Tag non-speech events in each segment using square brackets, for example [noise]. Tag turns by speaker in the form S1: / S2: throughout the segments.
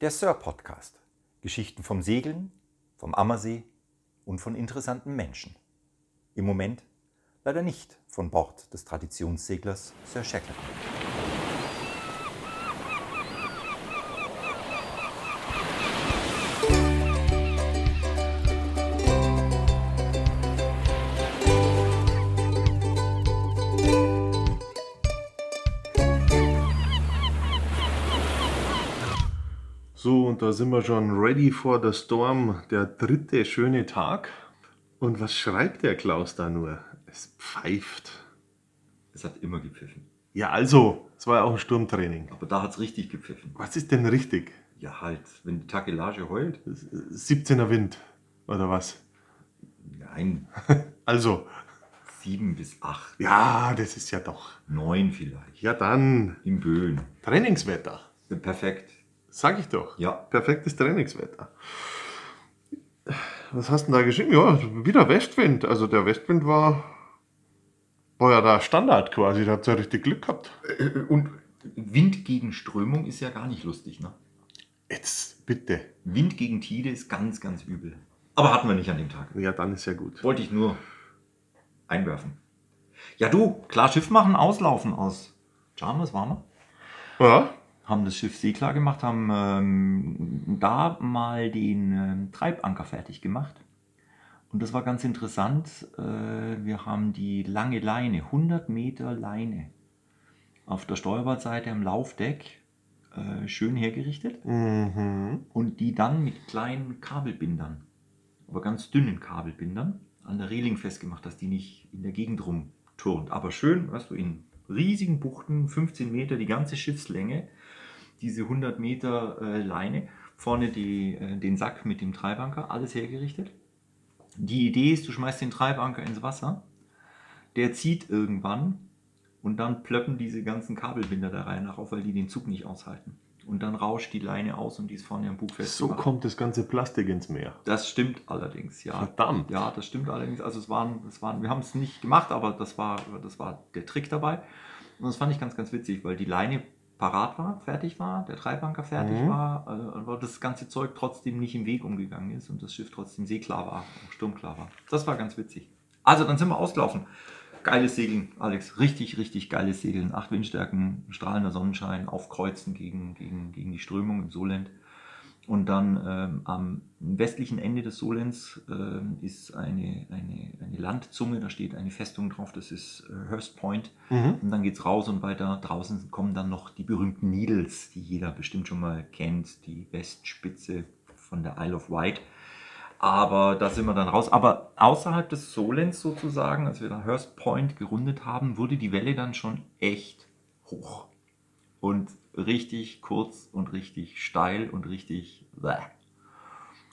S1: Der Sir Podcast. Geschichten vom Segeln, vom Ammersee und von interessanten Menschen. Im Moment leider nicht von Bord des Traditionsseglers Sir Shackleton.
S2: Und da sind wir schon ready for the storm, der dritte schöne Tag. Und was schreibt der Klaus da nur? Es pfeift.
S1: Es hat immer gepfiffen.
S2: Ja, also, es war ja auch ein Sturmtraining.
S1: Aber da hat es richtig gepfiffen.
S2: Was ist denn richtig?
S1: Ja, halt, wenn die Takelage heult.
S2: 17er Wind, oder was?
S1: Nein, [laughs]
S2: Also,
S1: sieben bis acht,
S2: ja, das ist ja doch.
S1: neun vielleicht.
S2: Ja, dann,
S1: Im Böen.
S2: Trainingswetter.
S1: Perfekt.
S2: Sag ich doch.
S1: Ja.
S2: Perfektes Trainingswetter. Was hast du denn da geschrieben? Ja, wieder Westwind. Also der Westwind war, war ja da Standard quasi. Da habt ihr ja richtig Glück gehabt.
S1: Äh, Und Wind gegen Strömung ist ja gar nicht lustig, ne?
S2: Jetzt, bitte.
S1: Wind gegen Tide ist ganz, ganz übel. Aber hatten wir nicht an dem Tag.
S2: Ja, dann ist ja gut.
S1: Wollte ich nur einwerfen. Ja, du, klar, Schiff machen, auslaufen aus Chalmers waren wir.
S2: Ja,
S1: Haben das Schiff seeklar gemacht, haben ähm, da mal den ähm, Treibanker fertig gemacht. Und das war ganz interessant. Äh, wir haben die lange Leine, 100 Meter Leine, auf der Steuerbordseite am Laufdeck äh, schön hergerichtet.
S2: mhm.
S1: und die dann mit kleinen Kabelbindern, aber ganz dünnen Kabelbindern, an der Reling festgemacht, dass die nicht in der Gegend rumturnt. Aber schön, weißt du, in riesigen Buchten, 15 Meter, die ganze Schiffslänge, diese 100 Meter äh, Leine, vorne die, äh, den Sack mit dem Treibanker, alles hergerichtet. Die Idee ist, du schmeißt den Treibanker ins Wasser, der zieht irgendwann und dann plöppen diese ganzen Kabelbinder der Reihe nach auf, weil die den Zug nicht aushalten. Und dann rauscht die Leine aus und die ist vorne am Bug
S2: So
S1: festgemacht.
S2: kommt das ganze Plastik ins Meer.
S1: Das stimmt allerdings, ja.
S2: Verdammt.
S1: Ja, das stimmt allerdings. Also es waren, es waren, wir haben es nicht gemacht, aber das war, das war der Trick dabei. Und das fand ich ganz, ganz witzig, weil die Leine parat war, fertig war, der Treibanker fertig
S2: Mhm.
S1: war, äh, aber das ganze Zeug trotzdem nicht im Weg umgegangen ist und das Schiff trotzdem seeklar war, auch sturmklar war. Das war ganz witzig. Also dann sind wir ausgelaufen. Geiles Segeln, Alex. Richtig, richtig geiles Segeln. Acht Windstärken, strahlender Sonnenschein, aufkreuzen gegen, gegen, gegen die Strömung im Solent. Und dann ähm, am westlichen Ende des Solents ähm, ist eine, eine, eine Landzunge, da steht eine Festung drauf, das ist äh, Hurst Point.
S2: Mhm.
S1: Und dann geht es raus und weiter draußen kommen dann noch die berühmten Needles, die jeder bestimmt schon mal kennt, die Westspitze von der Isle of Wight. Aber da sind wir dann raus. Aber außerhalb des Solents sozusagen, als wir da Hurst Point gerundet haben, wurde die Welle dann schon echt hoch. Und richtig kurz und richtig steil und richtig. Bäh.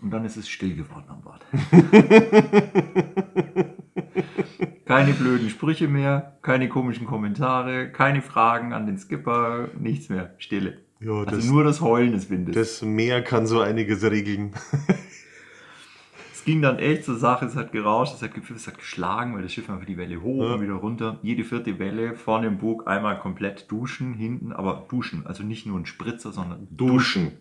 S1: Und dann ist es still geworden am Bord. [laughs] Keine blöden Sprüche mehr, keine komischen Kommentare, keine Fragen an den Skipper, nichts mehr. Stille.
S2: Ja, das,
S1: Also nur das Heulen des Windes.
S2: das Meer kann so einiges regeln. [laughs]
S1: Ging dann echt zur Sache, es hat gerauscht, es hat gepfiffen, es hat geschlagen, weil das Schiff einfach die Welle hoch
S2: Ja.
S1: und wieder runter. Jede vierte Welle vorne im Bug einmal komplett duschen, hinten, aber duschen, also nicht nur ein Spritzer, sondern
S2: Duschen.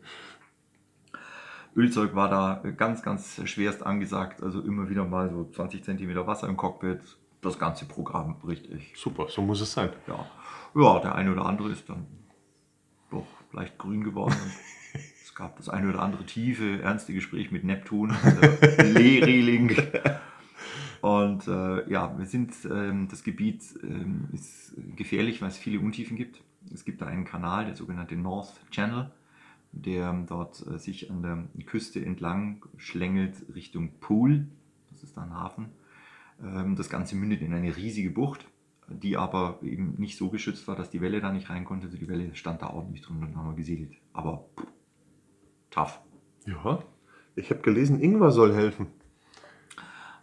S1: Ölzeug war da ganz, ganz schwerst angesagt, also immer wieder mal so 20 Zentimeter Wasser im Cockpit, das ganze Programm richtig.
S2: Super, so muss es sein.
S1: Ja, ja der eine oder andere ist dann doch leicht grün geworden. [laughs] es gab das eine oder andere tiefe, ernste Gespräch mit Neptun, äh, [laughs] Lee-Reling. Und äh, ja, wir sind, ähm, das Gebiet ähm, ist gefährlich, weil es viele Untiefen gibt. Es gibt da einen Kanal, der sogenannte North Channel, der dort äh, sich an der Küste entlang schlängelt Richtung Pool. Das ist da ein Hafen. Ähm, das Ganze mündet in eine riesige Bucht, die aber eben nicht so geschützt war, dass die Welle da nicht rein konnte. Also die Welle stand da ordentlich drin und dann haben wir gesegelt. Aber pff, tough.
S2: Ja, ich habe gelesen, Ingwer soll helfen.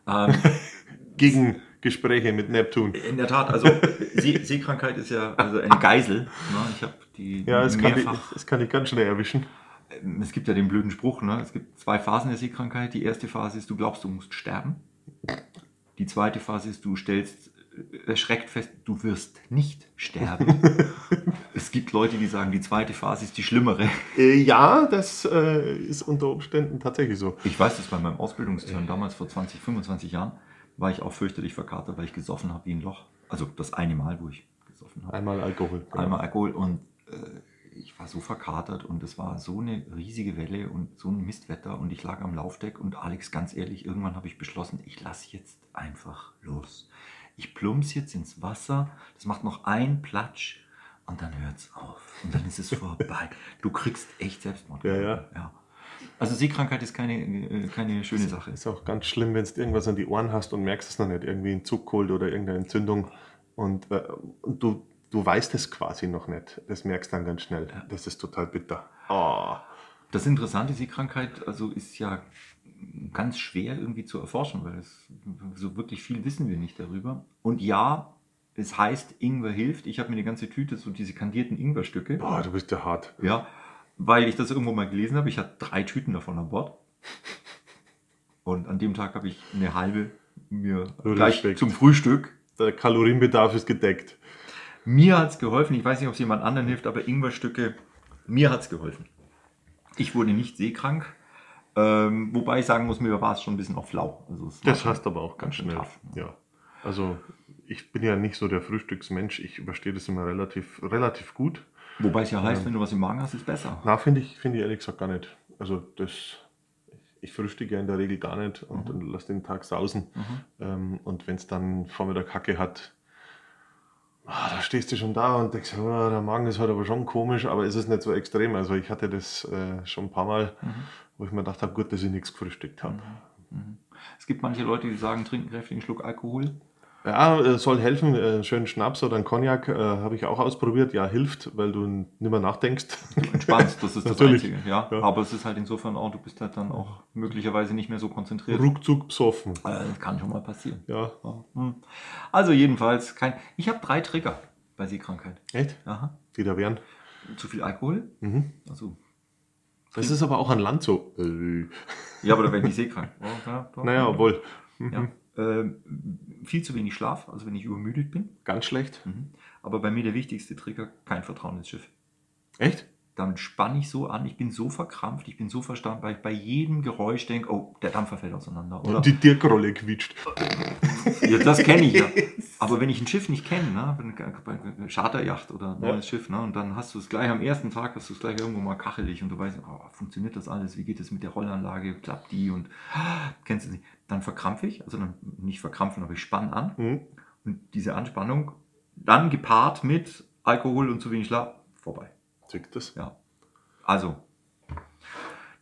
S1: Ähm, [laughs]
S2: Gegen Gespräche mit Neptun.
S1: in der Tat, also See [laughs] Seekrankheit ist ja also eine Geisel. Ne? Ich habe die
S2: Ja, es kann,
S1: mehrfach.
S2: es kann dich ganz schnell erwischen.
S1: Ähm, Es gibt ja den blöden Spruch, ne? es gibt zwei Phasen der Seekrankheit. Die erste Phase ist, du glaubst, du musst sterben. Die zweite Phase ist, du stellst erschreckt fest, du wirst nicht sterben. [laughs] es gibt Leute, die sagen, die zweite Phase ist die schlimmere.
S2: Äh, ja, das äh, ist unter Umständen tatsächlich so.
S1: Ich weiß das bei meinem Ausbildungsturn damals vor 20, 25 Jahren, war ich auch fürchterlich verkatert, weil ich gesoffen habe wie ein Loch. Also das eine Mal, wo ich gesoffen habe.
S2: Einmal Alkohol.
S1: Einmal Alkohol und äh, ich war so verkatert und es war so eine riesige Welle und so ein Mistwetter und ich lag am Laufdeck und Alex, ganz ehrlich, irgendwann habe ich beschlossen, ich lasse jetzt einfach los. Ich plumps jetzt ins Wasser, das macht noch ein Platsch und dann hört es auf und dann ist es vorbei. Du kriegst echt Selbstmord.
S2: Ja, ja.
S1: ja. Also Seekrankheit ist keine, äh, keine schöne Sache.
S2: Ist auch ganz schlimm, wenn du irgendwas an die Ohren hast und merkst es noch nicht. Irgendwie ein Zuckkold oder irgendeine Entzündung. Und, äh, und du, du weißt es quasi noch nicht. Das merkst du dann ganz schnell. Das ist total bitter. Oh.
S1: Das Interessante, Seekrankheit, also ist ja ganz schwer irgendwie zu erforschen, weil es, so wirklich viel wissen wir nicht darüber. Und ja, es heißt, Ingwer hilft. Ich habe mir eine ganze Tüte so diese kandierten Ingwerstücke.
S2: Boah, du bist ja hart.
S1: Ja, weil ich das irgendwo mal gelesen habe. Ich hatte drei Tüten davon an Bord. Und an dem Tag habe ich eine halbe mir
S2: Nur
S1: gleich
S2: Respekt.
S1: zum Frühstück.
S2: Der Kalorienbedarf ist gedeckt.
S1: Mir hat es geholfen. Ich weiß nicht, ob es jemand anderen hilft, aber Ingwerstücke, mir hat es geholfen. Ich wurde nicht seekrank. Ähm, wobei ich sagen muss, mir war es schon ein bisschen auf flau. Also
S2: Das du aber auch ganz
S1: schön
S2: schnell.
S1: tough.
S2: Ja. Also ich bin ja nicht so der Frühstücksmensch. Ich überstehe das immer relativ, relativ gut.
S1: Wobei es ja heißt, wenn du was im Magen hast, ist besser.
S2: Na, finde ich, finde ich ehrlich gesagt gar nicht. Also das, ich frühstücke ja in der Regel gar nicht und dann lasse den Tag sausen. Ähm, und wenn es dann Vormittag Hacke hat, ah, da stehst du schon da und denkst, oh, der Magen ist heute aber schon komisch, aber es ist nicht so extrem. Also ich hatte das äh, schon ein paar Mal, wo ich mir gedacht habe, gut, dass ich nichts gefrühstückt habe.
S1: Es gibt manche Leute, die sagen, trinken kräftig einen Schluck Alkohol.
S2: Ja, äh, soll helfen. Äh, schönen Schnaps oder ein Cognac äh, habe ich auch ausprobiert. Ja, hilft, weil du nicht mehr nachdenkst.
S1: Entspannst, das ist [laughs] das
S2: Natürlich.
S1: Einzige. Ja.
S2: Ja.
S1: Aber es ist halt insofern auch, du bist halt dann auch möglicherweise nicht mehr so konzentriert.
S2: Ruckzuck besoffen.
S1: Äh, Das kann schon mal passieren.
S2: Ja,
S1: Ja. Hm. Also jedenfalls kein. Ich habe drei Trigger bei Seekrankheit.
S2: echt?
S1: Aha.
S2: Die da wären.
S1: Zu viel Alkohol.
S2: Mhm.
S1: Also.
S2: Das ist aber auch an Land so. Äh,
S1: Ja, aber da werde ich nicht seekrank. [laughs] Oh, ja,
S2: naja, obwohl.
S1: Ja. Ähm, viel zu wenig Schlaf, also wenn ich übermüdet bin.
S2: Ganz schlecht.
S1: Mhm. Aber bei mir der wichtigste Trigger, kein Vertrauen ins Schiff.
S2: Echt?
S1: Damit spanne ich so an, ich bin so verkrampft, ich bin so verstanden, weil ich bei jedem Geräusch denke, oh, der Dampfer fällt auseinander. Oder?
S2: Und die Dirkrolle quietscht.
S1: Ja, das kenne ich ja. Aber wenn ich ein Schiff nicht kenne, ne, einer Charterjacht oder ein neues Schiff, ne, und dann hast du es gleich am ersten Tag, hast du es gleich irgendwo mal kachelig und du weißt, oh, funktioniert das alles, wie geht es mit der Rollanlage, klappt die und ah, kennst du nicht, dann verkrampfe ich, also dann nicht verkrampfen, aber ich spanne an
S2: Mhm.
S1: und diese Anspannung dann gepaart mit Alkohol und zu wenig Schlaf, vorbei.
S2: Zickt das?
S1: Ja. Also,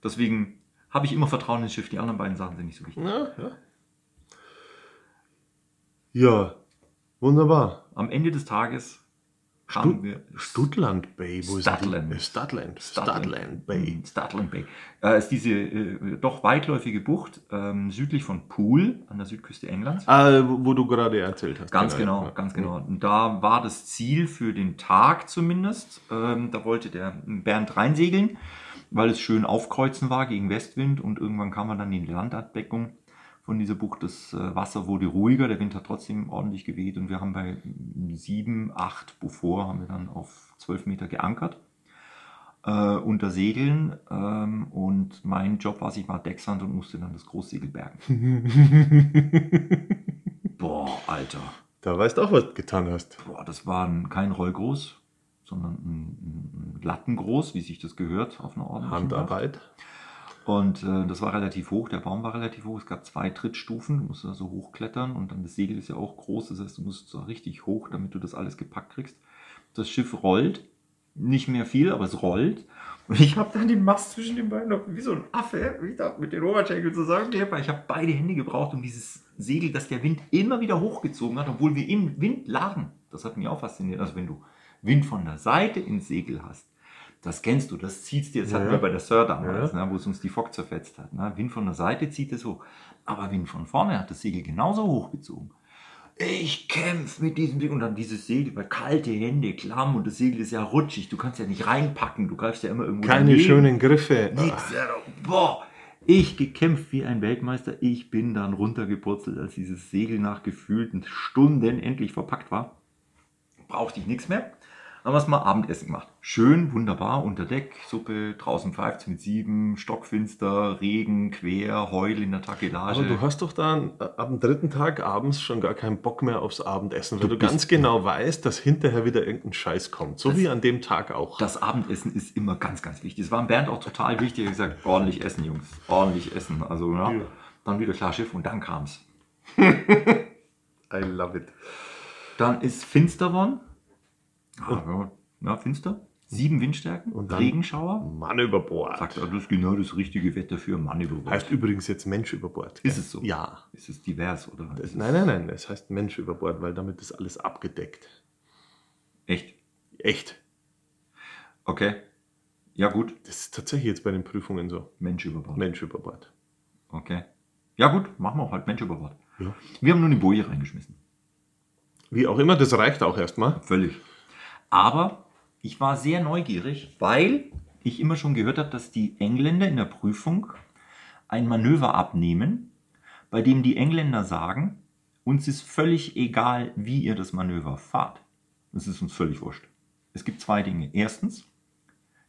S1: deswegen habe ich immer Vertrauen ins Schiff, die anderen beiden Sachen sind nicht so wichtig.
S2: Ja, ja. Ja, wunderbar.
S1: Am Ende des Tages
S2: Stu-
S1: wir
S2: Studland Bay, wo
S1: Studland.
S2: ist die? Studland. Studland Bay.
S1: Mhm, Studland Bay. Äh, ist diese äh, doch weitläufige Bucht ähm, südlich von Poole an der Südküste Englands.
S2: Ah, wo du gerade erzählt hast.
S1: Ganz genau,
S2: Ja.
S1: ganz genau. Und da war das Ziel für den Tag zumindest. Ähm, da wollte der Bernd reinsegeln, weil es schön aufkreuzen war gegen Westwind und irgendwann kam man dann in die Landabdeckung von dieser Bucht. Das äh, Wasser wurde ruhiger, der Wind hat trotzdem ordentlich geweht und wir haben bei 7, 8 Beaufort haben wir dann auf 12 Meter geankert. Äh, unter Segeln ähm, und mein Job war, ich war Deckshand und musste dann das Großsegel bergen. [laughs] Boah, Alter.
S2: Da weißt du auch, was du getan hast.
S1: Boah, das war ein, kein Rollgroß, sondern ein, ein Lattengroß, wie sich das gehört auf einer ordentlichen
S2: Handarbeit.
S1: Yacht. Und äh, das war relativ hoch, der Baum war relativ hoch, es gab zwei Trittstufen, du musst also hochklettern und dann das Segel ist ja auch groß, das heißt, du musst so richtig hoch, damit du das alles gepackt kriegst. Das Schiff rollt, nicht mehr viel, aber es rollt. Und ich habe dann den Mast zwischen den Beinen wie so ein Affe, wie da mit den Oberschenkeln zusammengeklebt, ich habe beide Hände gebraucht, um dieses Segel, das der Wind immer wieder hochgezogen hat, obwohl wir im Wind lagen. Das hat mich auch fasziniert. Also wenn du Wind von der Seite ins Segel hast, das kennst du, das zieht dir, das hatten
S2: Ja.
S1: wir bei der Sir damals,
S2: Ja.
S1: ne, wo es uns die Fock zerfetzt hat. Ne? Wind von der Seite zieht es hoch, aber Wind von vorne hat das Segel genauso hochgezogen. Ich kämpfe mit diesem Ding und dann dieses Segel, weil kalte Hände, klamm und das Segel ist ja rutschig, du kannst ja nicht reinpacken, du greifst ja immer irgendwo
S2: Keine
S1: daneben.
S2: schönen Griffe.
S1: Nix, ja, boah, Ich gekämpft wie ein Weltmeister. Ich bin dann runtergepurzelt, als dieses Segel nach gefühlten Stunden endlich verpackt war. Brauchte ich nichts mehr. Haben wir es mal Abendessen gemacht. Schön, wunderbar, unter Deck, Suppe, draußen pfeift mit sieben, stockfinster, Regen, quer, Heul in der Takelage.
S2: Aber du hast doch dann äh, ab dem dritten Tag abends schon gar keinen Bock mehr aufs Abendessen, weil
S1: Du
S2: du, ganz genau weißt, dass hinterher wieder irgendein Scheiß kommt. So
S1: Das-
S2: wie an dem Tag auch.
S1: Das Abendessen ist immer ganz, ganz wichtig. Es war Bernd auch total wichtig. Er hat gesagt, ordentlich essen, Jungs. Ordentlich essen. Also, ja.
S2: Ja.
S1: Dann wieder klar Schiff und dann kam's. [laughs]
S2: I love it.
S1: Dann ist finster geworden. Ja, ja, ja, finster. Sieben Windstärken.
S2: Und dann-
S1: Regenschauer.
S2: Mann über Bord.
S1: Sagt er, das ist genau das richtige Wetter für Mann über Bord.
S2: Heißt übrigens jetzt Mensch über Bord.
S1: Ist es so?
S2: Ja.
S1: Ist es divers oder?
S2: Das,
S1: ist
S2: nein, nein, nein. Es heißt Mensch über Bord, weil damit ist alles abgedeckt.
S1: echt?
S2: Echt.
S1: Okay. Ja, gut.
S2: Das ist tatsächlich jetzt bei den Prüfungen so.
S1: Mensch über Bord.
S2: Mensch über Bord.
S1: Okay. Ja, gut. Machen wir halt Mensch über Bord.
S2: Ja.
S1: Wir haben nur eine Boje reingeschmissen.
S2: Wie auch immer, das reicht auch erstmal.
S1: Völlig. Aber ich war sehr neugierig, weil ich immer schon gehört habe, dass die Engländer in der Prüfung ein Manöver abnehmen, bei dem die Engländer sagen, uns ist völlig egal, wie ihr das Manöver fahrt. Das ist uns völlig wurscht. Es gibt zwei Dinge. Erstens,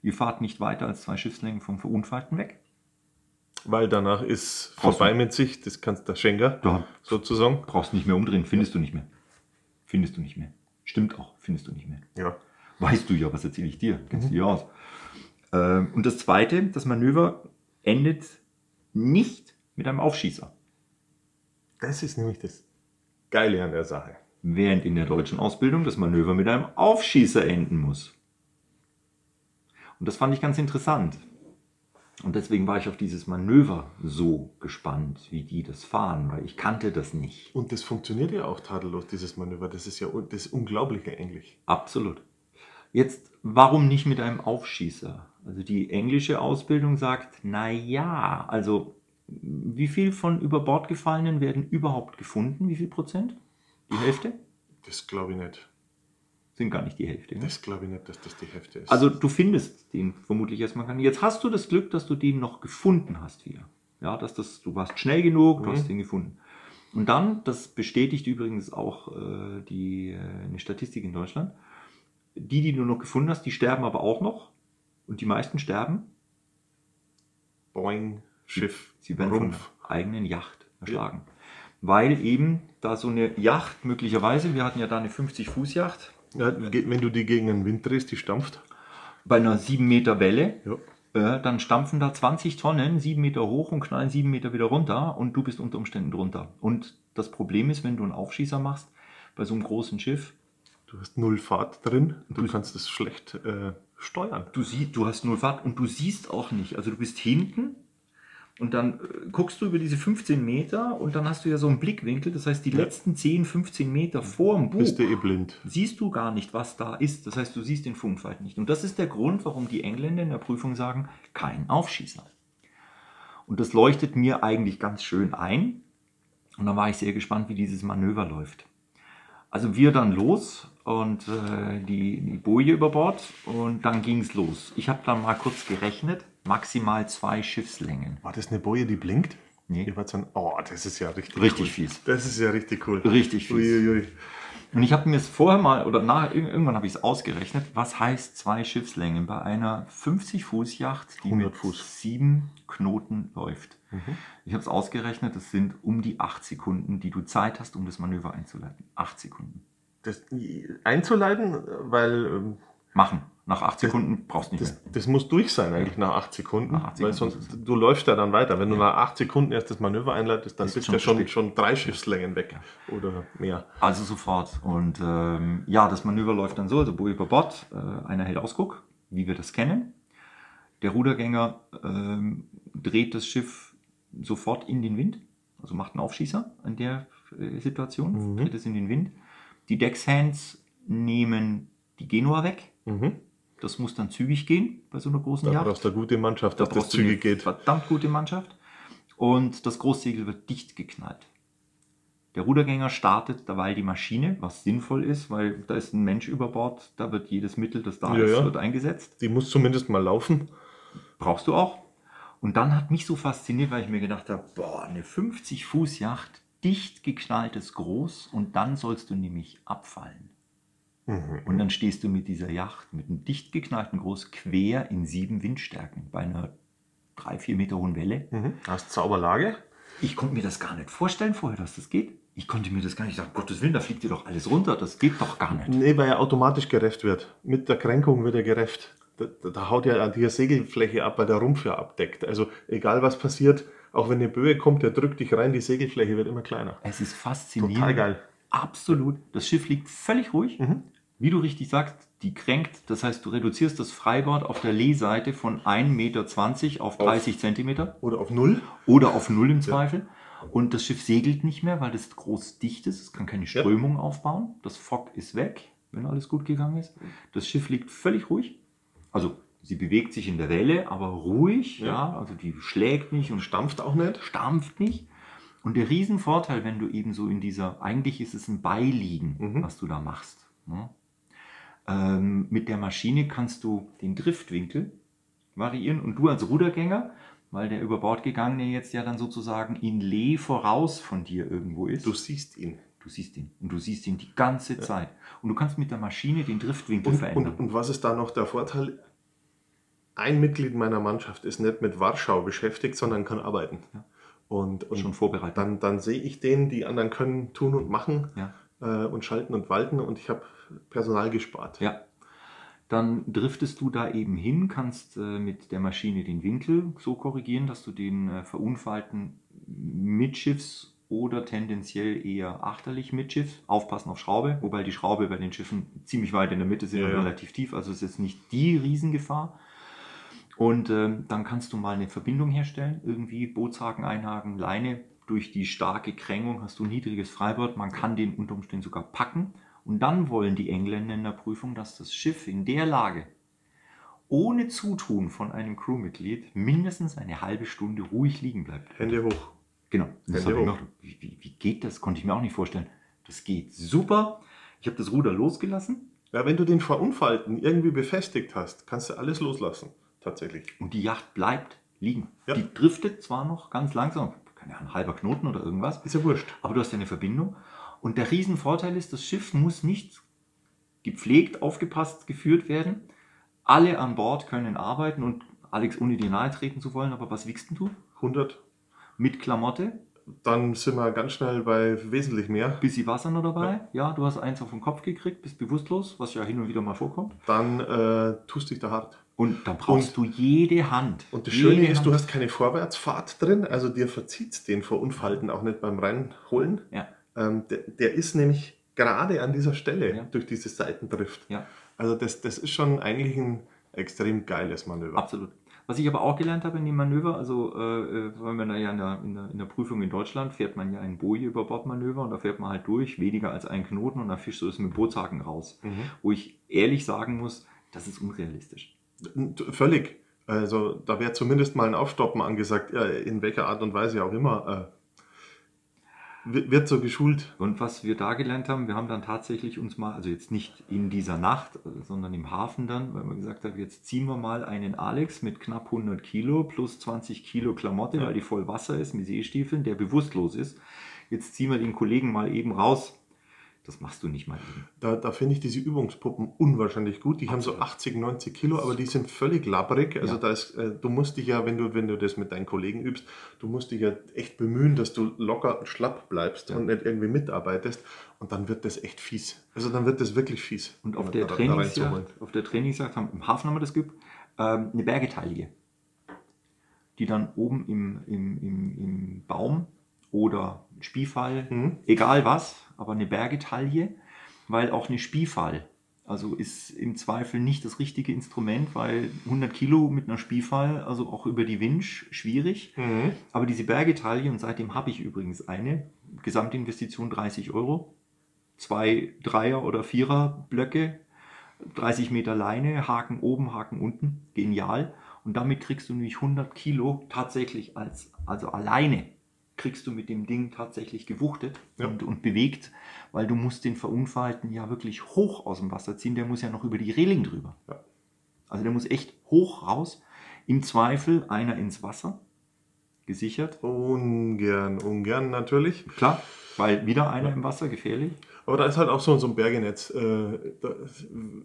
S1: ihr fahrt nicht weiter als zwei Schiffslängen vom Verunfallten weg.
S2: Weil danach ist
S1: Brauchst
S2: vorbei mit sich, das kannst der Schenker
S1: Da
S2: sozusagen.
S1: brauchst nicht mehr umdrehen, findest du nicht mehr. Findest du nicht mehr. Stimmt auch, findest du nicht mehr.
S2: Ja.
S1: Weißt du ja, was erzähle ich dir? Kennst du dich aus. Ähm, und das zweite, das Manöver endet nicht mit einem Aufschießer.
S2: Das ist nämlich das Geile an der Sache.
S1: Während in der deutschen Ausbildung das Manöver mit einem Aufschießer enden muss. Und das fand ich ganz interessant. Und deswegen war ich auf dieses Manöver so gespannt, wie die das fahren, weil ich kannte das nicht.
S2: Und das funktioniert ja auch tadellos, dieses Manöver. Das ist ja das ist unglaublich eigentlich.
S1: Absolut. Jetzt, warum nicht mit einem Aufschießer? Also die englische Ausbildung sagt, na ja, also wie viel von über Bord gefallenen werden überhaupt gefunden? Wie viel Prozent? Die Hälfte?
S2: Das glaube ich nicht.
S1: Sind gar nicht die Hälfte. Ne?
S2: Das glaube ich nicht, dass das die Hälfte ist.
S1: Also du findest den vermutlich erstmal gar nicht. Jetzt hast du das Glück, dass du den noch gefunden hast wieder. Ja, dass das, du warst schnell genug, du
S2: Mhm.
S1: hast den gefunden. Und dann, das bestätigt übrigens auch äh, die, äh, eine Statistik in Deutschland, die, die du noch gefunden hast, die sterben aber auch noch. Und die meisten sterben,
S2: Boing, Schiff,
S1: sie werden von
S2: Rumpf.
S1: der eigenen Yacht erschlagen. Weil eben da so eine Yacht möglicherweise, wir hatten ja da eine 50-Fuß-Yacht,
S2: Ja, wenn du die gegen den Wind drehst, die stampft.
S1: bei einer 7 Meter Welle,
S2: Ja.
S1: äh, dann stampfen da 20 Tonnen 7 Meter hoch und knallen 7 Meter wieder runter und du bist unter Umständen drunter. Und das Problem ist, wenn du einen Aufschießer machst, bei so einem großen Schiff,
S2: Du hast null Fahrt drin. Du
S1: Du-
S2: kannst es schlecht äh, steuern.
S1: du, sie, du hast null Fahrt und du siehst auch nicht. Also du bist hinten und dann äh, guckst du über diese 15 Meter und dann hast du ja so einen Blickwinkel. Das heißt, die
S2: Ja.
S1: letzten 10, 15 Meter vor dem Bug
S2: Bist du eh blind.
S1: siehst du gar nicht, was da ist. Das heißt, du siehst den Funkfalt nicht. Und das ist der Grund, warum die Engländer in der Prüfung sagen, kein Aufschießer. Und das leuchtet mir eigentlich ganz schön ein. Und dann war ich sehr gespannt, wie dieses Manöver läuft. Also wir dann los und äh, die, die Boje über Bord und dann ging es los. Ich habe dann mal kurz gerechnet, maximal zwei Schiffslängen.
S2: War das eine Boje, die blinkt?
S1: Nee.
S2: Dann, oh, das ist ja richtig
S1: Richtig
S2: cool.
S1: fies.
S2: Das ist ja richtig cool.
S1: Richtig fies.
S2: Uiuiui.
S1: Und ich habe mir es vorher mal, oder nach, irgendwann habe ich es ausgerechnet, was heißt zwei Schiffslängen bei einer 50-Fuß-Yacht, die
S2: 100
S1: mit
S2: Fuß.
S1: sieben Knoten läuft.
S2: Mhm.
S1: Ich habe es ausgerechnet, das sind um die acht Sekunden, die du Zeit hast, um das Manöver einzuleiten. Acht Sekunden.
S2: Das einzuleiten, weil ähm,
S1: Machen. Nach acht Sekunden brauchst du nicht
S2: das,
S1: mehr.
S2: das muss durch sein eigentlich nach acht Sekunden.
S1: Nach acht
S2: weil
S1: Sekunden
S2: sonst,
S1: ist
S2: du läufst ja dann weiter. Wenn du nach acht Sekunden erst das Manöver einleitest, dann
S1: Ist
S2: bist du ja schon, schon drei Schiffslängen weg oder mehr.
S1: Also sofort. Und ähm, ja, das Manöver läuft dann so, also Boje über Bord, äh, einer hält Ausguck, wie wir das kennen. Der Rudergänger ähm, dreht das Schiff sofort in den Wind, also macht einen Aufschießer in der äh, Situation,
S2: Mhm.
S1: dreht es in den Wind. Die Deckshands nehmen die Genua weg.
S2: Mhm.
S1: Das muss dann zügig gehen bei so einer großen
S2: Da
S1: Yacht.
S2: brauchst du eine gute Mannschaft,
S1: Da
S2: dass das zügig geht.
S1: Verdammt gute Mannschaft. Und das Großsegel wird dicht geknallt. Der Rudergänger startet dabei die Maschine, was sinnvoll ist, weil da ist ein Mensch über Bord, da wird jedes Mittel, das da
S2: Ja,
S1: ist, wird eingesetzt.
S2: Die muss zumindest mal laufen.
S1: Brauchst du auch. Und dann hat mich so fasziniert, weil ich mir gedacht habe, boah, eine 50 Fuß Yacht, dicht geknalltes Groß und dann sollst du nämlich abfallen. Und dann stehst du mit dieser Yacht, mit einem dicht geknallten Groß, quer in sieben Windstärken bei einer drei, vier Meter hohen Welle.
S2: Mhm. Hast Zauberlage?
S1: Ich konnte mir das gar nicht vorstellen vorher, dass das geht. Ich konnte mir das gar nicht sagen, Gottes Willen, da fliegt dir doch alles runter. Das geht doch gar nicht.
S2: Nee, weil er automatisch gerefft wird. Mit der Kränkung wird er gerefft. Da, da, da haut ja die Segelfläche ab, weil der Rumpf ja abdeckt. Also egal was passiert, auch wenn eine Böe kommt, der drückt dich rein, die Segelfläche wird immer kleiner.
S1: Es ist faszinierend.
S2: Total geil.
S1: Absolut. Das Schiff liegt völlig ruhig.
S2: Mhm.
S1: Wie du richtig sagst, die kränkt. Das heißt, du reduzierst das Freibord auf der Leeseite von 1,20 Meter auf 30 Zentimeter
S2: Oder auf Null.
S1: oder auf Null im Zweifel. Und das Schiff segelt nicht mehr, weil das groß dicht ist. Es kann keine
S2: Ja.
S1: Strömung aufbauen. Das Fock ist weg, wenn alles gut gegangen ist. Das Schiff liegt völlig ruhig. Also sie bewegt sich in der Welle, aber ruhig. Ja.
S2: Ja.
S1: also die schlägt nicht und
S2: Stampft auch nicht.
S1: stampft nicht. Und der Riesenvorteil, wenn du eben so in dieser, eigentlich ist es ein Beiliegen,
S2: Mhm.
S1: was du da machst. Ne? Ähm, mit der Maschine kannst du den Driftwinkel variieren und du als Rudergänger, weil der über Bord gegangene jetzt ja dann sozusagen in Lee voraus von dir irgendwo ist.
S2: Du siehst ihn.
S1: Du siehst ihn und du siehst ihn die ganze Zeit. Und du kannst mit der Maschine den Driftwinkel
S2: Und,
S1: verändern.
S2: und, und was ist da noch der Vorteil? Ein Mitglied meiner Mannschaft ist nicht mit Warschau beschäftigt, sondern kann arbeiten.
S1: Ja.
S2: Und, und
S1: Schon vorbereitet.
S2: dann, dann sehe ich den, die anderen können tun und machen
S1: Ja.
S2: äh, und schalten und walten und ich habe Personal gespart.
S1: Ja. Dann driftest du da eben hin, kannst äh, mit der Maschine den Winkel so korrigieren, dass du den äh, verunfallten Mitschiffs- oder tendenziell eher achterlich Mitschiff, aufpassen auf Schraube, wobei die Schraube bei den Schiffen ziemlich weit in der Mitte sind
S2: Ja,
S1: und
S2: ja.
S1: relativ tief, also es ist jetzt nicht die Riesengefahr. Und ähm, dann kannst du mal eine Verbindung herstellen, irgendwie Bootshaken, Einhaken, Leine. Durch die starke Krängung hast du ein niedriges Freibord, man kann den unter Umständen sogar packen. Und dann wollen die Engländer in der Prüfung, dass das Schiff in der Lage, ohne Zutun von einem Crewmitglied, mindestens eine halbe Stunde ruhig liegen bleibt.
S2: Hände hoch.
S1: Genau. Das
S2: Hände hoch.
S1: noch, wie, wie, wie geht das? Konnte ich mir auch nicht vorstellen. Das geht super. Ich habe das Ruder losgelassen
S2: Ja, wenn du den Verunfallten irgendwie befestigt hast, kannst du alles loslassen. Tatsächlich.
S1: und die Yacht bleibt liegen.
S2: Ja.
S1: Die driftet zwar noch ganz langsam, keine Ahnung, ein halber Knoten oder irgendwas,
S2: Ist ja wurscht.
S1: aber du hast ja eine Verbindung. Und der Riesenvorteil ist, das Schiff muss nicht gepflegt, aufgepasst geführt werden. Alle an Bord können arbeiten und Alex, ohne dir nahe treten zu wollen, aber was wiegst denn du?
S2: 100.
S1: Mit Klamotte,
S2: Dann sind wir ganz schnell bei wesentlich mehr.
S1: bisschen Wasser noch dabei. Ja. du hast eins auf den Kopf gekriegt, bist bewusstlos, was ja hin und wieder mal vorkommt.
S2: Dann äh, tust dich da hart.
S1: Und dann brauchst du jede Hand.
S2: Und das Schöne ist,
S1: Hand.
S2: du hast keine Vorwärtsfahrt drin, also dir verzieht den Verunfallten auch nicht beim Reinholen.
S1: Ja,
S2: Ähm, der, der ist nämlich gerade an dieser Stelle
S1: Ja.
S2: durch diese Seitendrift.
S1: ja.
S2: Also das, das ist schon eigentlich ein extrem geiles Manöver.
S1: Absolut. Was ich aber auch gelernt habe in dem Manöver, also äh, äh, weil man da ja in der, in, der, in der Prüfung in Deutschland fährt man ja ein Boje über Bordmanöver und da fährt man halt durch, weniger als einen Knoten und dann fischst du es mit Bootshaken raus.
S2: Mhm.
S1: Wo ich ehrlich sagen muss, das ist unrealistisch.
S2: Völlig. Also da wäre zumindest mal ein Aufstoppen angesagt, ja, in welcher Art und Weise auch immer. Wird, so geschult.
S1: Und was wir da gelernt haben, wir haben dann tatsächlich uns mal, also jetzt nicht in dieser Nacht, äh, sondern im Hafen dann, weil wir gesagt haben, jetzt ziehen wir mal einen Alex mit knapp 100 Kilo plus 20 Kilo Klamotte,
S2: Ja.
S1: weil die voll Wasser ist, mit Seestiefeln, der bewusstlos ist. Jetzt ziehen wir den Kollegen mal eben raus. Das machst du nicht mal eben.
S2: Da, da finde ich diese Übungspuppen unwahrscheinlich gut. Die haben so 80, 90 Kilo, aber die sind völlig labbrig. Also
S1: Ja.
S2: da ist, äh, du musst dich ja, wenn du, wenn du das mit deinen Kollegen übst, du musst dich ja echt bemühen, dass du locker und schlapp bleibst
S1: Ja.
S2: und nicht irgendwie mitarbeitest. Und dann wird das echt fies. Also dann wird das wirklich fies.
S1: Und auf der,
S2: da- reinzuholen.
S1: auf der Trainingsjacht haben im Hafen haben wir das geübt, ähm, eine Bergetaille, die dann oben im, im, im, im Baum oder Spiefall,
S2: Mhm.
S1: egal was, aber eine Bergetaille, weil auch eine Spiefall, also ist im Zweifel nicht das richtige Instrument, weil 100 Kilo mit einer Spiefall, also auch über die Winch, schwierig.
S2: Mhm.
S1: Aber diese Bergetaille, und seitdem habe ich übrigens eine, Gesamtinvestition 30 Euro, zwei Dreier- oder Vierer-Blöcke, 30 Meter Leine, Haken oben, Haken unten, genial. Und damit kriegst du nämlich 100 Kilo tatsächlich als, also alleine kriegst du mit dem Ding tatsächlich gewuchtet
S2: Ja.
S1: und, und bewegt, weil du musst den Verunfallten ja wirklich hoch aus dem Wasser ziehen, der muss ja noch über die Reling drüber.
S2: Ja.
S1: Also der muss echt hoch raus. Im Zweifel einer ins Wasser, gesichert.
S2: Ungern, ungern natürlich.
S1: Klar, weil wieder einer im Wasser, gefährlich.
S2: Aber da ist halt auch so, so ein Bergenetz, äh, da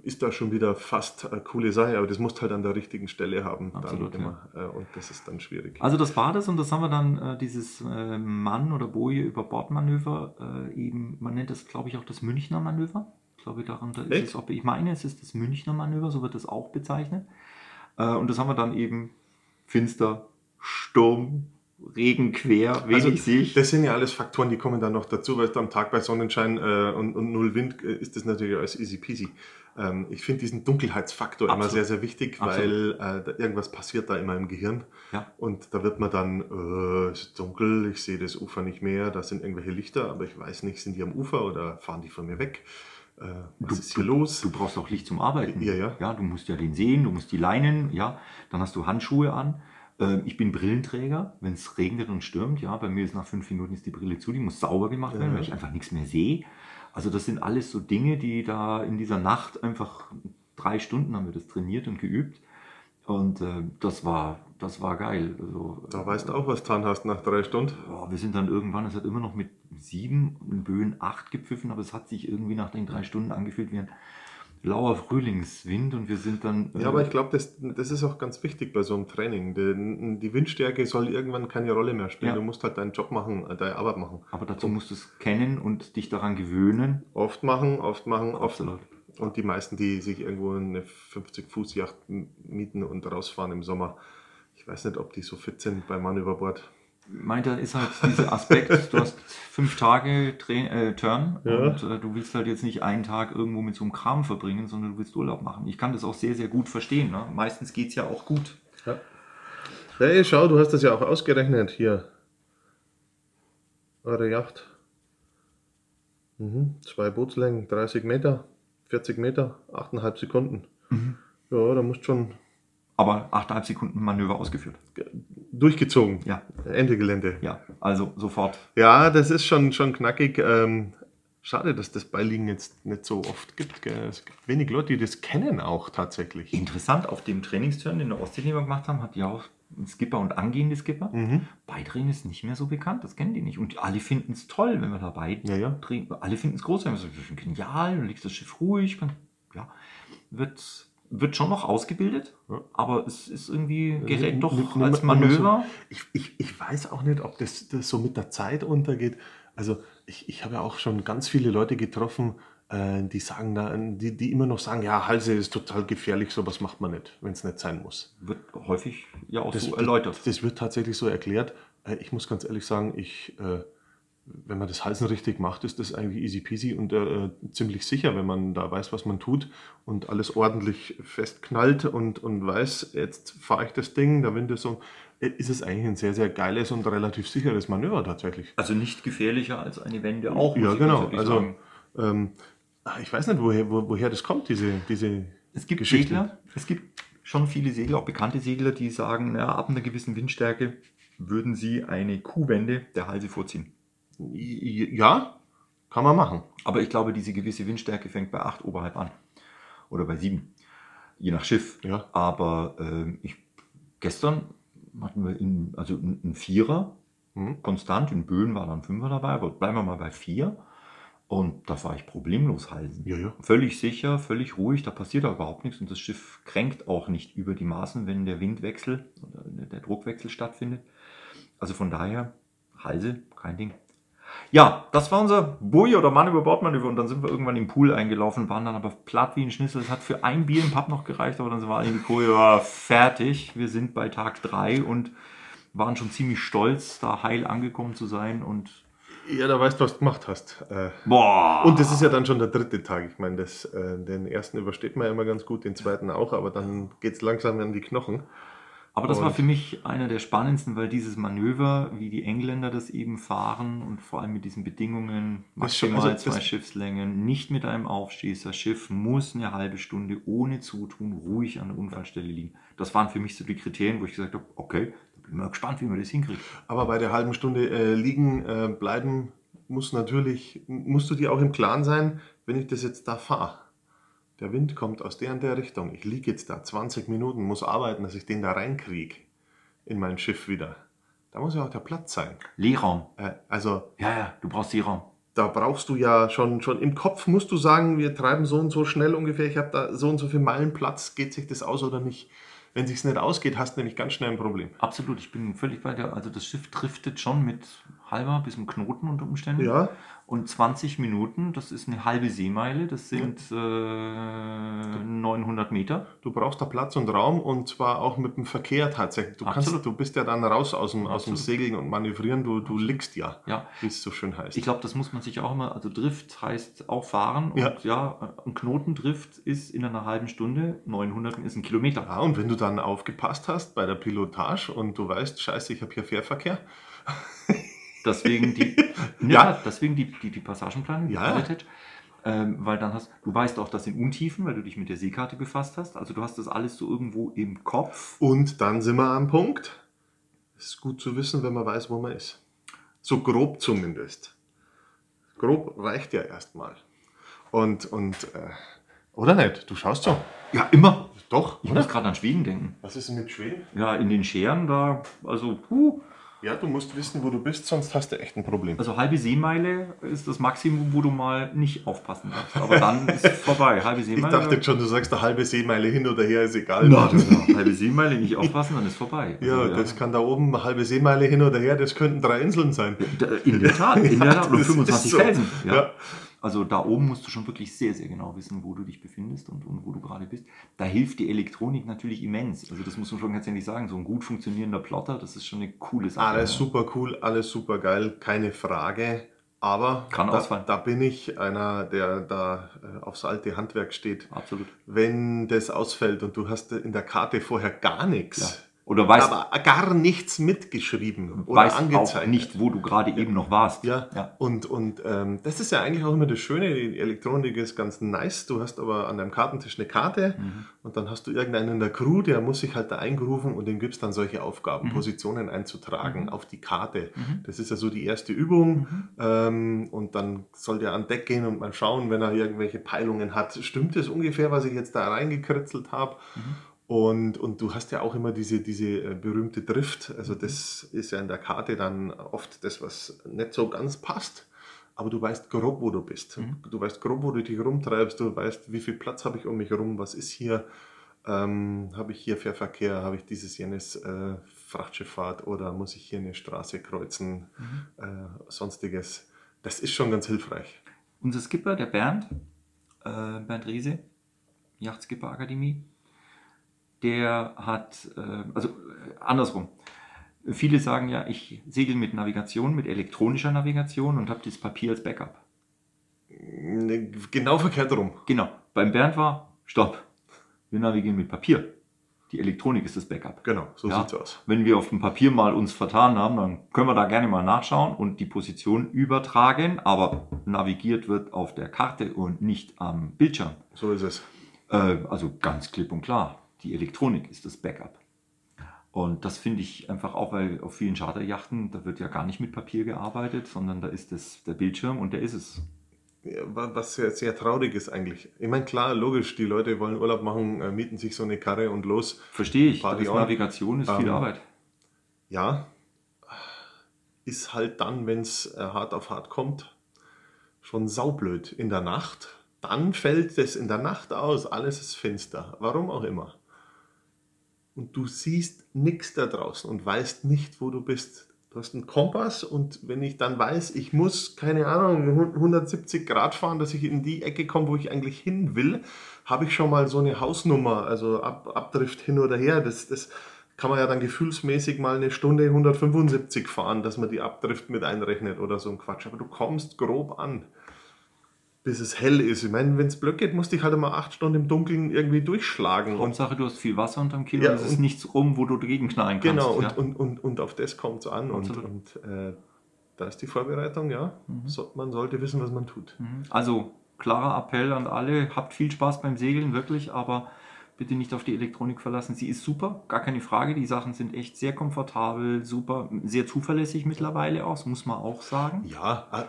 S2: ist da schon wieder fast eine coole Sache, aber das musst halt an der richtigen Stelle haben.
S1: Absolut,
S2: dann immer, äh, und das ist dann schwierig.
S1: Also das war das und das haben wir dann, äh, dieses äh, Mann- oder Boje über Bordmanöver, äh, eben, man nennt das, glaube ich, auch das Münchner Manöver. Ich glaube, darunter ist
S2: Echt?
S1: es, ob, ich meine, es ist das Münchner Manöver, so wird das auch bezeichnet. Und das haben wir dann eben finster, Sturm, Regen quer, wenig
S2: Also,
S1: Sicht.
S2: Das sind ja alles Faktoren, die kommen dann noch dazu, weil am Tag bei Sonnenschein äh, und, und null Wind äh, ist das natürlich alles easy peasy. Ähm, ich finde diesen Dunkelheitsfaktor immer
S1: Absolut.
S2: sehr, sehr wichtig,
S1: Absolut.
S2: weil äh, irgendwas passiert da immer im Gehirn.
S1: Ja.
S2: Und da wird man dann, äh, es ist dunkel, ich sehe das Ufer nicht mehr, da sind irgendwelche Lichter, aber ich weiß nicht, sind die am Ufer oder fahren die von mir weg? Äh, was
S1: Du-
S2: ist hier los?
S1: Du brauchst auch Licht zum Arbeiten.
S2: Ja, ja.
S1: Ja, du musst ja den sehen, du musst die Leinen, ja. Dann hast du Handschuhe an. Ähm, Ich bin Brillenträger, wenn es regnet und stürmt, ja, bei mir ist nach fünf Minuten ist die Brille zu, die muss sauber gemacht werden,
S2: Ja.
S1: weil ich einfach nichts mehr sehe. Also das sind alles so Dinge, die da in dieser Nacht einfach drei Stunden haben wir das trainiert und geübt. Und äh, das war, das war geil. Also,
S2: Da weißt du auch, was du getan hast nach drei Stunden.
S1: Boah, wir sind dann irgendwann, es hat immer noch mit sieben, in Böen acht gepfiffen, aber es hat sich irgendwie nach den drei Stunden angefühlt wie ein lauer Frühlingswind und wir sind dann. äh,
S2: Ja, aber ich glaube, das, das ist auch ganz wichtig bei so einem Training. Die, die Windstärke soll irgendwann keine Rolle mehr spielen.
S1: Ja.
S2: Du musst halt deinen Job machen, äh, deine Arbeit machen.
S1: aber dazu musst du es kennen und dich daran gewöhnen.
S2: Oft machen, oft machen, oft.
S1: Absolut.
S2: Und die meisten, die sich irgendwo eine 50-Fuß-Yacht mieten und rausfahren im Sommer, ich weiß nicht, ob die so fit sind beim Mann über Bord.
S1: Meint er, ist halt dieser Aspekt, du hast fünf Tage Tra äh, Turn
S2: Ja.
S1: und äh, du willst halt jetzt nicht einen Tag irgendwo mit so einem Kram verbringen, sondern du willst Urlaub machen. Ich kann das auch sehr, sehr gut verstehen. Ne? Meistens geht es ja auch gut.
S2: Ja. Hey, schau, du hast das ja auch ausgerechnet hier. Eure Yacht. Mhm. Zwei Bootslängen, 30 Meter, 40 Meter, 8,5 Sekunden. Ja, da musst schon
S1: Aber 8,5 Sekunden Manöver ausgeführt.
S2: Durchgezogen.
S1: Ja,
S2: Ende Gelände.
S1: ja, also sofort.
S2: Ja, das ist schon, schon knackig. Ähm, schade, dass das Beiliegen jetzt nicht so oft gibt. Gell? Es gibt wenig Leute, die das kennen auch tatsächlich.
S1: Interessant, auf dem Trainingsturn, den der Ostsee den wir gemacht haben, hat ja auch ein Skipper und angehende Skipper.
S2: Mhm.
S1: Beidrehen ist nicht mehr so bekannt, das kennen die nicht. Und alle finden es toll, wenn wir dabei
S2: Ja, ja.
S1: drehen. Alle finden es großartig. Das ist genial, du legst das Schiff ruhig. Man, ja, wird, wird schon noch ausgebildet,
S2: Ja.
S1: aber es ist irgendwie, gerät doch als Manöver.
S2: Ich, ich, ich weiß auch nicht, ob das, das so mit der Zeit untergeht. Also ich, ich habe ja auch schon ganz viele Leute getroffen, äh, die sagen da, die, die immer noch sagen, ja, Halse ist total gefährlich, sowas macht man nicht, wenn es nicht sein muss.
S1: Wird häufig ja auch
S2: Das,
S1: so erläutert.
S2: Das wird tatsächlich so erklärt. Äh, Ich muss ganz ehrlich sagen, ich, äh, wenn man das Halsen richtig macht, ist das eigentlich easy peasy und äh, ziemlich sicher, wenn man da weiß, was man tut und alles ordentlich festknallt und, und weiß, jetzt fahre ich das Ding, der Wind ist so, äh, ist es eigentlich ein sehr, sehr geiles und relativ sicheres Manöver tatsächlich.
S1: Also nicht gefährlicher als eine Wende auch.
S2: ja, genau. Also, ähm, ich weiß nicht, woher, wo, woher das kommt, diese, diese
S1: Es gibt
S2: Geschichten.
S1: Segler, es gibt schon viele Segler, auch bekannte Segler, die sagen, na, ab einer gewissen Windstärke würden sie eine Kuhwende der Halse vorziehen.
S2: Ja, kann man machen.
S1: Aber ich glaube, diese gewisse Windstärke fängt bei 8 oberhalb an. Oder bei 7. Je nach Schiff.
S2: Ja.
S1: Aber ähm, ich, gestern hatten wir in, also einen Vierer,
S2: Mhm.
S1: konstant. In Böen war dann Fünfer dabei, aber bleiben wir mal bei 4. Und da war ich problemlos halsen.
S2: Ja, ja.
S1: Völlig sicher, völlig ruhig, da passiert da überhaupt nichts und das Schiff kränkt auch nicht über die Maßen, wenn der Windwechsel oder der Druckwechsel stattfindet. Also von daher, Halse, kein Ding. Ja, das war unser Boje oder Mann über Bordmanöver und dann sind wir irgendwann im Pool eingelaufen, waren dann aber platt wie ein Schnitzel. Es hat für ein Bier im Pub noch gereicht, aber dann sind wir alle in die Koje, war fertig. Wir sind bei Tag 3 und waren schon ziemlich stolz, da heil angekommen zu sein und
S2: Ja, da weißt du, was du gemacht hast. Äh,
S1: boah.
S2: Und das ist ja dann schon der dritte Tag. Ich meine, das, äh, den ersten übersteht man ja immer ganz gut, den zweiten auch, aber dann geht es langsam an die Knochen.
S1: Aber das war
S2: Und-
S1: für mich einer der spannendsten, weil dieses Manöver, wie die Engländer das eben fahren und vor allem mit diesen Bedingungen, maximal
S2: also
S1: zwei Schiffslängen, nicht mit einem Aufstieß, das Schiff muss eine halbe Stunde ohne Zutun ruhig an der Unfallstelle liegen. Das waren für mich so die Kriterien, wo ich gesagt habe, okay, bin ich mal gespannt, wie man das hinkriegt.
S2: Aber bei der halben Stunde äh, liegen äh, bleiben muss natürlich, musst du dir auch im Klaren sein, wenn ich das jetzt da fahre. Der Wind kommt aus der und der Richtung. Ich liege jetzt da 20 Minuten, muss arbeiten, dass ich den da reinkriege in mein Schiff wieder. Da muss ja auch der Platz sein.
S1: Leerraum.
S2: Äh, also
S1: Ja, ja, du brauchst Seeraum.
S2: da brauchst du ja schon, schon im Kopf musst du sagen, wir treiben so und so schnell ungefähr, ich habe da so und so viel Meilen Platz, geht sich das aus oder nicht? Wenn sich's nicht ausgeht, hast du nämlich ganz schnell ein Problem.
S1: Absolut, ich bin völlig bei dir. Also das Schiff driftet schon mit halber bis einem Knoten unter Umständen.
S2: Ja,
S1: Und 20 Minuten, das ist eine halbe Seemeile, das sind äh, 900 Meter.
S2: du brauchst da Platz und Raum und zwar auch mit dem Verkehr tatsächlich. Du, kannst,
S1: Absolut.
S2: du bist ja dann raus aus dem, aus dem. Segeln und Manövrieren, du, du liegst ja,
S1: Ja,
S2: wie es so schön heißt.
S1: ich glaube, das muss man sich auch immer, also Drift heißt auch fahren und
S2: Ja.
S1: ja, ein Knotendrift ist in einer halben Stunde, 900 ist ein Kilometer.
S2: ja, und wenn du dann aufgepasst hast bei der Pilotage und du weißt, scheiße, ich habe hier Fährverkehr,
S1: Deswegen die, [laughs] ja. Deswegen die, die, die Passagenplanung, die
S2: Ja.
S1: Ähm, weil dann hast du weißt auch, dass in Untiefen, weil du dich mit der Seekarte befasst hast. Also du hast das alles so irgendwo im Kopf.
S2: Und dann sind wir am Punkt. Es ist gut zu wissen, wenn man weiß, wo man ist. So grob zumindest. Grob reicht ja erstmal. Und, und äh, oder nicht? Du schaust so.
S1: Ja, immer.
S2: Doch,
S1: Ich
S2: oder?
S1: muss gerade an Schweden denken.
S2: Was ist denn mit Schweden?
S1: Ja, in den Scheren da, also, puh,
S2: Ja, du musst wissen, wo du bist, sonst hast du echt ein Problem.
S1: also halbe Seemeile ist das Maximum, wo du mal nicht aufpassen darfst. Aber dann ist es vorbei. Halbe
S2: Ich
S1: Seemeile.
S2: dachte schon, du sagst eine halbe Seemeile hin oder her, ist egal.
S1: Na, ja, halbe Seemeile nicht aufpassen, dann ist vorbei.
S2: ja,
S1: Also,
S2: das kann da oben eine halbe Seemeile hin oder her, das könnten drei Inseln sein.
S1: In der Tat, in der
S2: Ja,
S1: Tat. [laughs] Und
S2: das
S1: 25
S2: ist so.
S1: Felsen. Ja.
S2: Ja.
S1: Also da oben musst du schon wirklich sehr, sehr genau wissen, wo du dich befindest und, und wo du gerade bist. Da hilft die Elektronik natürlich immens. Also das muss man schon ganz ehrlich sagen. So ein gut funktionierender Plotter, das ist schon eine coole Sache.
S2: Alles super cool, alles super geil, keine Frage. Aber
S1: Kann
S2: da,
S1: ausfallen.
S2: da bin ich einer, der da äh, aufs alte Handwerk steht.
S1: Absolut.
S2: Wenn das ausfällt und du hast in der Karte vorher gar
S1: Ja. Oder weißt,
S2: aber gar nichts mitgeschrieben oder
S1: weißt
S2: angezeigt.
S1: auch nicht, wo du gerade eben noch warst.
S2: Ja,
S1: ja.
S2: und, und ähm, das ist ja eigentlich auch immer das Schöne, die Elektronik ist ganz nice. Du hast aber an deinem Kartentisch eine Karte
S1: Mhm.
S2: und dann hast du irgendeinen in der Crew, der muss sich halt da eingerufen und dem gibst dann solche Aufgaben,
S1: Mhm.
S2: Positionen einzutragen
S1: Mhm.
S2: auf die Karte.
S1: Mhm.
S2: Das ist ja so die erste Übung
S1: Mhm.
S2: ähm, und dann soll der an Deck gehen und mal schauen, wenn er irgendwelche Peilungen hat. Stimmt das ungefähr, was ich jetzt da reingekritzelt habe? Und, und du hast ja auch immer diese, diese äh, berühmte Drift. Also
S1: Mhm.
S2: das ist ja in der Karte dann oft das, was nicht so ganz passt. Aber du weißt grob, wo du bist.
S1: Mhm.
S2: Du weißt grob, wo du dich rumtreibst. Du weißt, wie viel Platz habe ich um mich rum. Was ist hier? Ähm, habe ich hier Fährverkehr? Habe ich dieses, jenes äh, Frachtschifffahrt? Oder muss ich hier eine Straße kreuzen?
S1: Mhm.
S2: Äh, sonstiges. Das ist schon ganz hilfreich.
S1: Unser Skipper, der Bernd, äh, Bernd Riese, Yachtskipper Akademie, der hat, äh, also äh, andersrum. Viele sagen ja, ich segel mit Navigation, mit elektronischer Navigation und habe das Papier als Backup.
S2: Ne, Genau verkehrt rum.
S1: Genau. Beim Bernd war, stopp, wir navigieren mit Papier. Die Elektronik ist das Backup.
S2: Genau, so
S1: Ja.
S2: sieht's aus.
S1: Wenn wir auf dem Papier mal uns vertan haben, dann können wir da gerne mal nachschauen und die Position übertragen, aber navigiert wird auf der Karte und nicht am Bildschirm.
S2: So ist es.
S1: Äh, also ganz klipp und klar, die Elektronik ist das Backup. Und das finde ich einfach auch, weil auf vielen Charterjachten, da wird ja gar nicht mit Papier gearbeitet, sondern da ist das der Bildschirm und der ist es.
S2: Ja, wa- was sehr, sehr traurig ist eigentlich. Ich meine, klar, logisch, die Leute wollen Urlaub machen, äh, mieten sich so eine Karre und los.
S1: Verstehe ich,
S2: Party
S1: das
S2: on.
S1: Navigation ist viel
S2: Ähm,
S1: Arbeit.
S2: Ja, ist halt dann, wenn es äh, hart auf hart kommt, schon saublöd in der Nacht. Dann fällt es in der Nacht aus, alles ist finster, warum auch immer. Und du siehst nichts da draußen und weißt nicht, wo du bist. Du hast einen Kompass und wenn ich dann weiß, ich muss, keine Ahnung, 170 Grad fahren, dass ich in die Ecke komme, wo ich eigentlich hin will, habe ich schon mal so eine Hausnummer, also Ab Abdrift hin oder her. Das, das kann man ja dann gefühlsmäßig mal eine Stunde 175 fahren, dass man die Abdrift mit einrechnet oder so ein Quatsch. Aber du kommst grob an, bis es hell ist. Ich meine, wenn es blöd geht, musst du dich halt immer acht Stunden im Dunkeln irgendwie durchschlagen. Und
S1: Hauptsache, du hast viel Wasser unterm Kilo,
S2: Ja,
S1: es ist
S2: und-
S1: nichts rum, wo du dagegen knallen kannst.
S2: Genau, und,
S1: ja.
S2: und, und, und auf das kommt es an. Und,
S1: Absolut.
S2: und äh, da ist die Vorbereitung, ja. So, man sollte wissen, was man tut.
S1: Mhm. Also klarer Appell an alle, habt viel Spaß beim Segeln, wirklich, aber bitte nicht auf die Elektronik verlassen. Sie ist super, gar keine Frage. Die Sachen sind echt sehr komfortabel, super, sehr zuverlässig mittlerweile aus, muss man auch sagen.
S2: Ja, ah,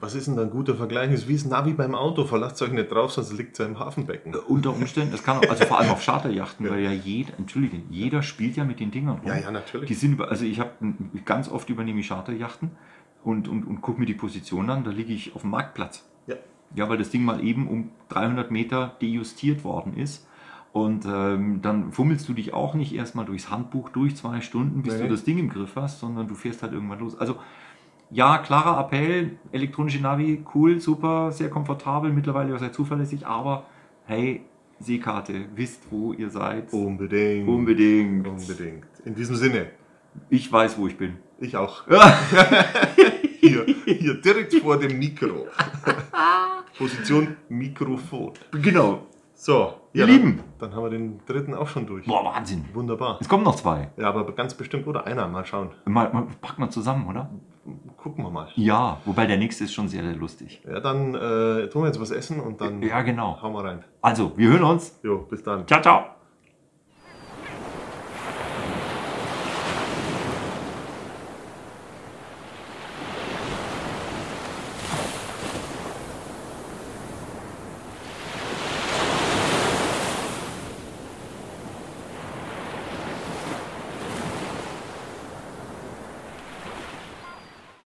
S2: was ist denn da ein guter Vergleich? Das ist wie das Navi beim Auto. Verlasst euch nicht drauf, sonst liegt es ja im Hafenbecken.
S1: Äh, Unter Umständen, es kann auch, also vor allem auf [laughs] Charterjachten, weil ja jeder, Entschuldige, jeder spielt ja mit den Dingern rum.
S2: Ja, ja, natürlich.
S1: Die sind, also ich habe ganz oft übernehme ich Charterjachten und, und, und gucke mir die Position an, da liege ich auf dem Marktplatz.
S2: Ja.
S1: Ja, weil das Ding mal eben um 300 Meter dejustiert worden ist. Und ähm, dann fummelst du dich auch nicht erstmal durchs Handbuch durch zwei Stunden, bis
S2: Nee.
S1: du das Ding im Griff hast, sondern du fährst halt irgendwann los. Also ja, klarer Appell, elektronische Navi, cool, super, sehr komfortabel, mittlerweile auch sehr zuverlässig, aber hey, Seekarte, wisst, wo ihr seid.
S2: Unbedingt.
S1: Unbedingt.
S2: Unbedingt. In diesem Sinne,
S1: Ich weiß, wo ich bin.
S2: ich auch. [laughs] Hier, hier direkt vor dem Mikro. [laughs] Position Mikrofon.
S1: Genau.
S2: So,
S1: Ihr
S2: dann-
S1: Lieben.
S2: Dann haben wir den dritten auch schon durch.
S1: Boah, Wahnsinn.
S2: Wunderbar.
S1: Es kommen noch zwei.
S2: Ja, aber ganz bestimmt oder einer. Mal schauen.
S1: Mal, mal, packen wir zusammen, oder?
S2: Gucken wir mal.
S1: Ja, wobei der nächste ist schon sehr, sehr lustig.
S2: Ja, dann äh, tun wir jetzt was essen und dann
S1: Ja, genau.
S2: hauen wir rein.
S1: Also, wir hören uns.
S2: Jo, bis dann.
S1: Ciao, ciao.